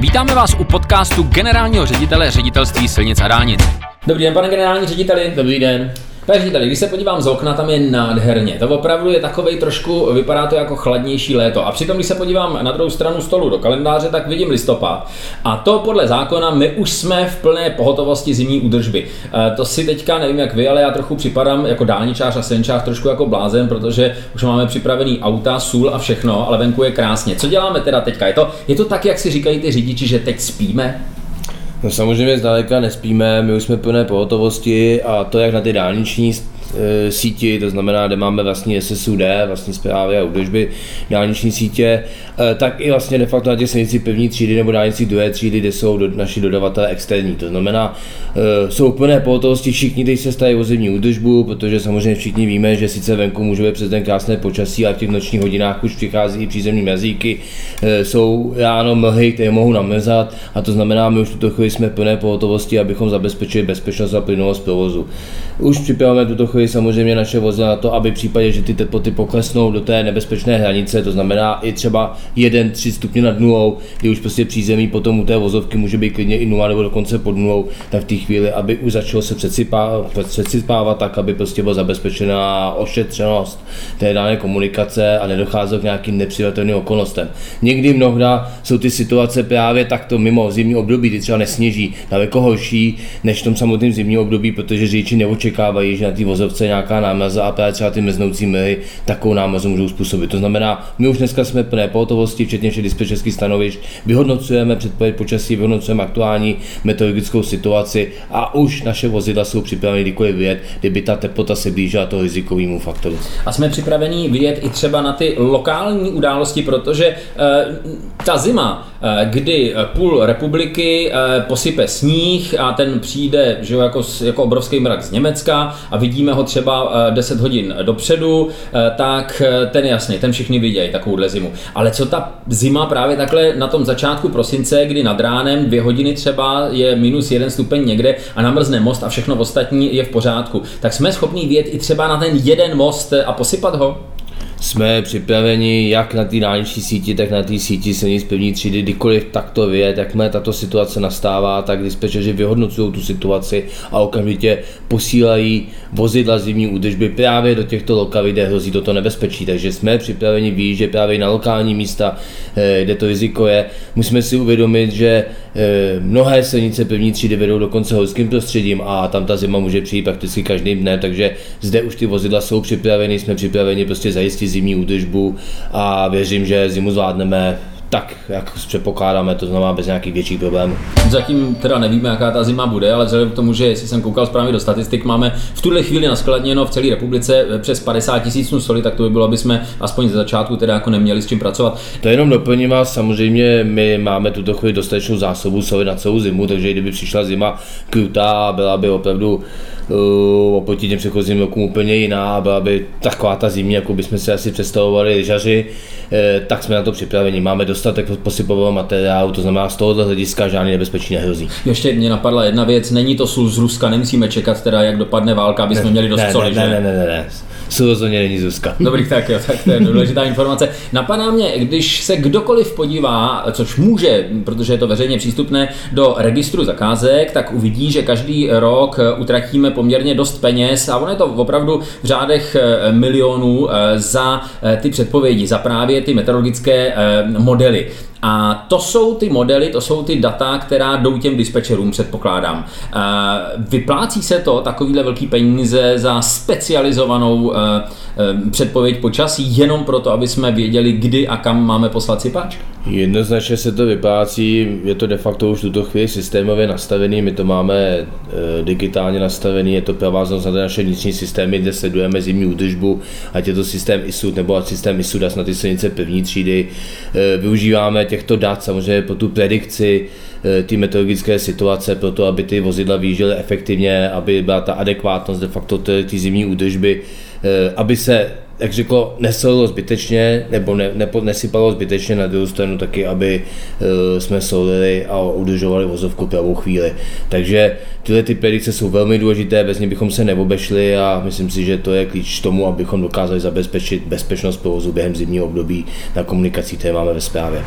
Vítáme vás u podcastu generálního ředitele ředitelství silnic a dálnic. Dobrý den, pane generální řediteli. Dobrý den. Pane řediteli, když se podívám z okna, tam je nádherně. To opravdu je takový trošku, vypadá to jako chladnější léto. A přitom, když se podívám na druhou stranu stolu do kalendáře, tak vidím listopad. A to podle zákona, my už jsme v plné pohotovosti zimní údržby. E, to si teďka nevím jak vy, ale já trochu připadám jako dálničář a senčář trošku jako blázen, protože už máme připravený auta, sůl a všechno, ale venku je krásně. Co děláme teda teďka? Je to, je to tak, jak si říkají ty řidiči, že teď spíme? No samozřejmě zdaleka nespíme, my už jsme plné pohotovosti a to jak na ty dálniční síti, to znamená, kde máme vlastní SSUD, vlastní zprávy a údržby dálniční sítě, e, tak i vlastně de facto na těch silnici první třídy nebo dálnici druhé třídy, kde jsou do, naši dodavatelé externí. To znamená, e, jsou plné pohotovosti všichni, kteří se stají o zimní údržbu, protože samozřejmě všichni víme, že sice venku může být přes ten krásné počasí a v těch nočních hodinách už přichází i přízemní mezíky, jsou ráno mlhy, které mohou namezat a to znamená, my už tuto chvíli jsme plné pohotovosti, abychom zabezpečili bezpečnost a plynulost provozu. Už připravujeme tuto chvíli samozřejmě naše vozidla na to, aby v případě, že ty teploty poklesnou do té nebezpečné hranice, to znamená i třeba 1-3 stupně nad nulou, kdy už prostě přízemí potom u té vozovky může být klidně i 0 nebo dokonce pod nulou, tak v té chvíli, aby už začalo se předsypávat, tak, aby prostě byla zabezpečená ošetřenost té dané komunikace a nedocházelo k nějakým nepřijatelným okolnostem. Někdy mnohda jsou ty situace právě takto mimo zimní období, kdy třeba nesněží, daleko horší než v tom samotném zimním období, protože řidiči neočekávají, že na té vozovce nějaká námaza a právě třeba ty meznoucí mlhy takovou námazu můžou způsobit. To znamená, my už dneska jsme plné pohotovosti, včetně všech dispečerských stanovišť, vyhodnocujeme předpověď počasí, vyhodnocujeme aktuální meteorologickou situaci a už naše vozidla jsou připraveny kdykoliv vyjet, kdyby ta teplota se blížila toho rizikovému faktoru. A jsme připraveni vyjet i třeba na ty lokální události, protože e, ta zima, e, kdy půl republiky e, posype sníh a ten přijde že jako, jako obrovský mrak z Německa a vidíme ho třeba 10 hodin dopředu, tak ten jasně, ten všichni vidějí takovouhle zimu. Ale co ta zima právě takhle na tom začátku prosince, kdy nad ránem dvě hodiny třeba je minus jeden stupeň někde a namrzne most a všechno ostatní je v pořádku, tak jsme schopni vyjet i třeba na ten jeden most a posypat ho? Jsme připraveni jak na té dálniční síti, tak na té síti silnic první třídy, kdykoliv takto vyjet, jakmile tato situace nastává, tak dispečeři vyhodnocují tu situaci a okamžitě posílají vozidla zimní údržby právě do těchto lokalit, kde hrozí toto nebezpečí. Takže jsme připraveni výjíždět právě na lokální místa, eh, kde to riziko je. Musíme si uvědomit, že mnohé silnice první třídy vedou dokonce horským prostředím a tam ta zima může přijít prakticky každým dnem, takže zde už ty vozidla jsou připraveny, jsme připraveni prostě zajistit zimní údržbu a věřím, že zimu zvládneme tak, jak předpokládáme, to znamená bez nějakých větších problémů. Zatím teda nevíme, jaká ta zima bude, ale vzhledem k tomu, že jestli jsem koukal správně do statistik, máme v tuhle chvíli naskladněno v celé republice přes 50 tisíc soli, tak to by bylo, aby jsme aspoň ze začátku teda jako neměli s čím pracovat. To jenom doplním vás, samozřejmě my máme tuto chvíli dostatečnou zásobu soli na celou zimu, takže kdyby přišla zima krutá, byla by opravdu uh, oproti těm předchozím rokům úplně jiná, byla by taková ta zimní, jako bychom si asi představovali žaři, eh, tak jsme na to připraveni. Máme dostatek posypového materiálu, to znamená z tohoto hlediska žádný nebezpečí nehrozí. Ještě mě napadla jedna věc, není to sůl z Ruska, nemusíme čekat teda, jak dopadne válka, aby jsme ne, měli dost ne, soli, ne, ne, ne, ne, ne, ne. Rozhodně není Zuzka. Dobrý, tak jo, tak to je důležitá informace. Napadá mě, když se kdokoliv podívá, což může, protože je to veřejně přístupné, do registru zakázek, tak uvidí, že každý rok utratíme poměrně dost peněz a ono je to opravdu v řádech eh, milionů eh, za eh, ty předpovědi, za právě ty meteorologické modely. A to jsou ty modely, to jsou ty data, která jdou těm dispečerům, předpokládám. Vyplácí se to takovýhle velký peníze za specializovanou předpověď počasí jenom proto, aby jsme věděli, kdy a kam máme poslat sypač? Jednoznačně se to vyplácí, je to de facto už tuto chvíli systémově nastavený, my to máme e, digitálně nastavený, je to prováznost na naše vnitřní systémy, kde sledujeme zimní údržbu, ať je to systém ISUD nebo systém ISUDAS na ty silnice první třídy. E, využíváme těchto dat samozřejmě po tu predikci e, ty meteorologické situace, pro to, aby ty vozidla vyjížděly efektivně, aby byla ta adekvátnost de facto ty zimní údržby, aby se jak řeklo, nesolilo zbytečně, nebo ne, nepo, nesypalo zbytečně na druhou stranu taky, aby uh, jsme solili a udržovali vozovku pravou chvíli. Takže tyhle ty predikce jsou velmi důležité, bez nich bychom se neobešli a myslím si, že to je klíč k tomu, abychom dokázali zabezpečit bezpečnost provozu během zimního období na komunikacích, které máme ve zprávě.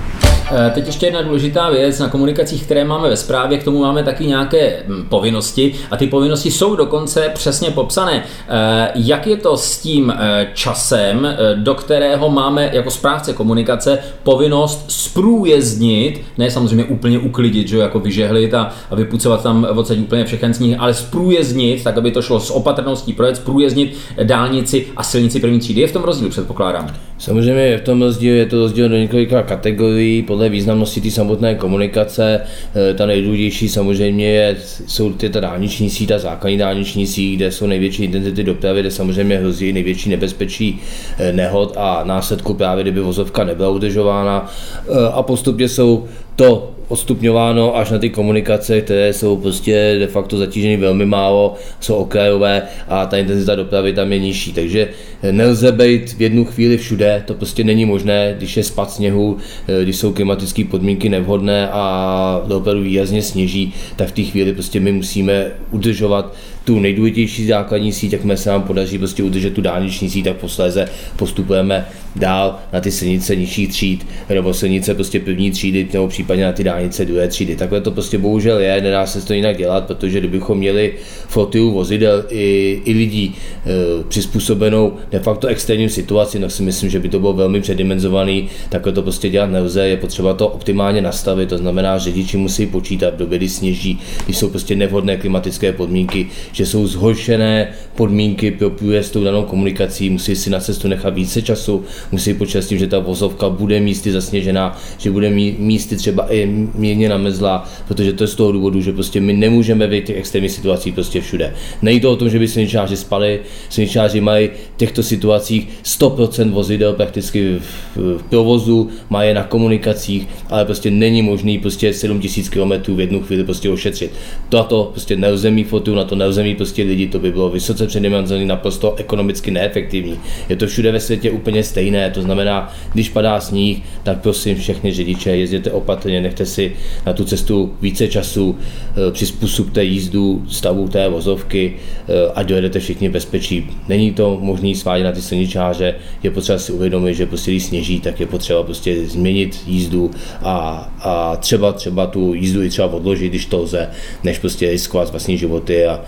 Eh, teď ještě jedna důležitá věc na komunikacích, které máme ve zprávě, k tomu máme taky nějaké povinnosti a ty povinnosti jsou dokonce přesně popsané. Eh, jak je to s tím eh, časem, do kterého máme jako správce komunikace povinnost zprůjezdnit, ne samozřejmě úplně uklidit, že jako vyžehlit a, a vypucovat tam odsaď úplně všechen sníh, ale zprůjezdnit, tak aby to šlo s opatrností projet, zprůjezdnit dálnici a silnici první třídy. Je v tom rozdíl, předpokládám. Samozřejmě v tom rozdíl, je to rozdíl do několika kategorií podle významnosti té samotné komunikace. Eh, ta nejdůležitější samozřejmě je, jsou ty ta dálniční síť, ta základní dálniční síť, kde jsou největší intenzity dopravy, kde samozřejmě hrozí největší nebezpečí eh, nehod a následku právě, kdyby vozovka nebyla udržována. Eh, a postupně jsou to odstupňováno až na ty komunikace, které jsou prostě de facto zatíženy velmi málo, jsou okrajové a ta intenzita dopravy tam je nižší. Takže nelze být v jednu chvíli všude, to prostě není možné, když je spad sněhu, když jsou klimatické podmínky nevhodné a opravdu výrazně sněží, tak v té chvíli prostě my musíme udržovat tu nejdůležitější základní síť, jak se nám podaří prostě udržet tu dálniční síť, tak posléze postupujeme dál na ty silnice nižší tříd, nebo silnice prostě první třídy, nebo případně na ty dálnice druhé třídy. Takhle to prostě bohužel je, nedá se to jinak dělat, protože kdybychom měli flotilu vozidel i, i lidí e, přizpůsobenou de facto extrémním situaci, tak si myslím, že by to bylo velmi předimenzovaný, takhle to prostě dělat nelze, je potřeba to optimálně nastavit, to znamená, že řidiči musí počítat v době, kdy sněží, když jsou prostě nevhodné klimatické podmínky, že jsou zhoršené podmínky pro průjezd tou danou komunikací, musí si na cestu nechat více času, musí počítat s tím, že ta vozovka bude místy zasněžená, že bude místy třeba i mírně namezlá, protože to je z toho důvodu, že prostě my nemůžeme být těch extrémních situací prostě všude. Nejde to o tom, že by silničáři spali, silničáři mají v těchto situacích 100% vozidel prakticky v, provozu, mají na komunikacích, ale prostě není možný prostě 7000 km v jednu chvíli prostě ošetřit. To to prostě nelze mít fotu, na to nelze prostě lidi, to by bylo vysoce předimenzované, naprosto ekonomicky neefektivní. Je to všude ve světě úplně stejné, to znamená, když padá sníh, tak prosím všechny řidiče, jezděte opatrně, nechte si na tu cestu více času, eh, přizpůsobte jízdu stavu té vozovky eh, a dojedete všichni bezpečí. Není to možný svádět na ty silničáře, je potřeba si uvědomit, že prostě když sněží, tak je potřeba prostě změnit jízdu a, a třeba třeba tu jízdu i třeba odložit, když to lze, než prostě riskovat vlastní životy a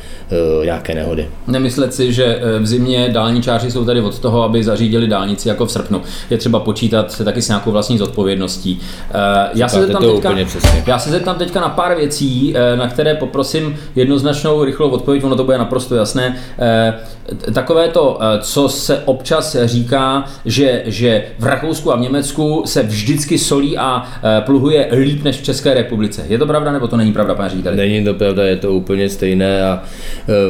nějaké nehody. Nemyslet si, že v zimě dálničáři jsou tady od toho, aby zařídili dálnici jako v srpnu. Je třeba počítat se taky s nějakou vlastní zodpovědností. Uh, já se, zeptám teďka, já se zeptám teďka na pár věcí, na které poprosím jednoznačnou rychlou odpověď, ono to bude naprosto jasné. Takové to, co se občas říká, že, že v Rakousku a v Německu se vždycky solí a pluhuje líp než v České republice. Je to pravda nebo to není pravda, pane řediteli? Není to pravda, je to úplně stejné a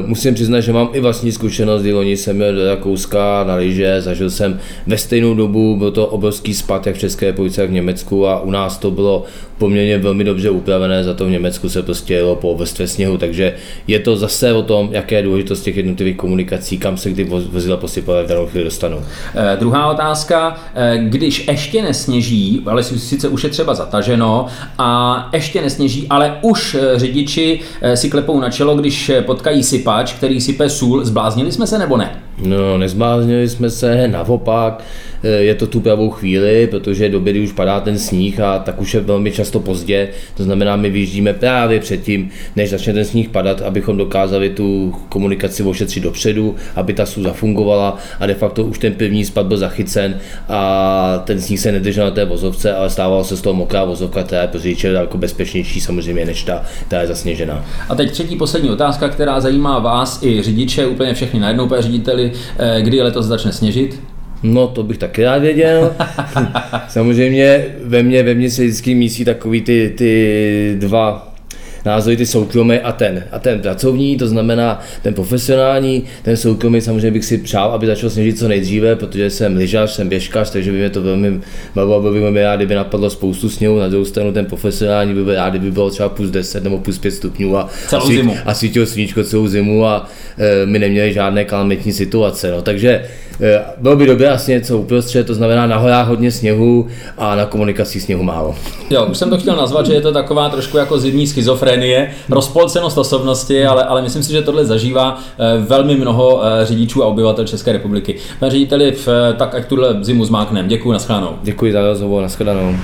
musím přiznat, že mám i vlastní zkušenost, kdy loni jsem měl do Rakouska na lyže, zažil jsem ve stejnou dobu, byl to obrovský spad jak v České republice, jak v Německu a u nás to bylo poměrně velmi dobře upravené, za to v Německu se prostě jelo po vrstvě sněhu, takže je to zase o tom, jaké je důležitost těch jednotlivých komunikací, kam se kdy vozidla posypala v danou chvíli dostanou. Eh, druhá otázka, eh, když ještě nesněží, ale sice už je třeba zataženo a ještě nesněží, ale už eh, řidiči eh, si klepou na čelo, když eh, sypač, který sype sůl, zbláznili jsme se nebo ne? No, nezbláznili jsme se, naopak, je to tu pravou chvíli, protože doby, kdy už padá ten sníh a tak už je velmi často pozdě, to znamená, my vyjíždíme právě předtím, než začne ten sníh padat, abychom dokázali tu komunikaci ošetřit dopředu, aby ta sůl zafungovala a de facto už ten první spad byl zachycen a ten sníh se nedržel na té vozovce, ale stávalo se z toho mokrá vozovka, která je pro řidiče daleko bezpečnější samozřejmě než ta, která je zasněžená. A teď třetí poslední otázka, která zajímá vás i řidiče, úplně všechny najednou, řediteli, Eh, kdy letos začne sněžit? No, to bych taky rád věděl. Samozřejmě ve mně, ve mně se vždycky mísí takový ty, ty dva názory ty soukromé a ten. A ten pracovní, to znamená ten profesionální, ten soukromý samozřejmě bych si přál, aby začal sněžit co nejdříve, protože jsem lyžař, jsem běžkař, takže by mě to velmi bavilo, by mě rád, kdyby napadlo spoustu sněhu. Na druhou stranu ten profesionální by byl rád, kdyby bylo třeba plus 10 nebo plus 5 stupňů a, Celou a, svít, zimu. a svítilo sluníčko celou zimu a e, my neměli žádné kalamitní situace. No. Takže e, bylo by dobré asi něco uprostřed, to znamená na horách hodně sněhu a na komunikaci sněhu málo. Jo, už jsem to chtěl nazvat, že je to taková trošku jako zimní schizofrenie, rozpolcenost osobnosti, ale, ale myslím si, že tohle zažívá eh, velmi mnoho eh, řidičů a obyvatel České republiky. Pane řediteli, v- tak ať tuhle zimu zmáknem. Děkuji, nashledanou. Děkuji za rozhovor, nashledanou.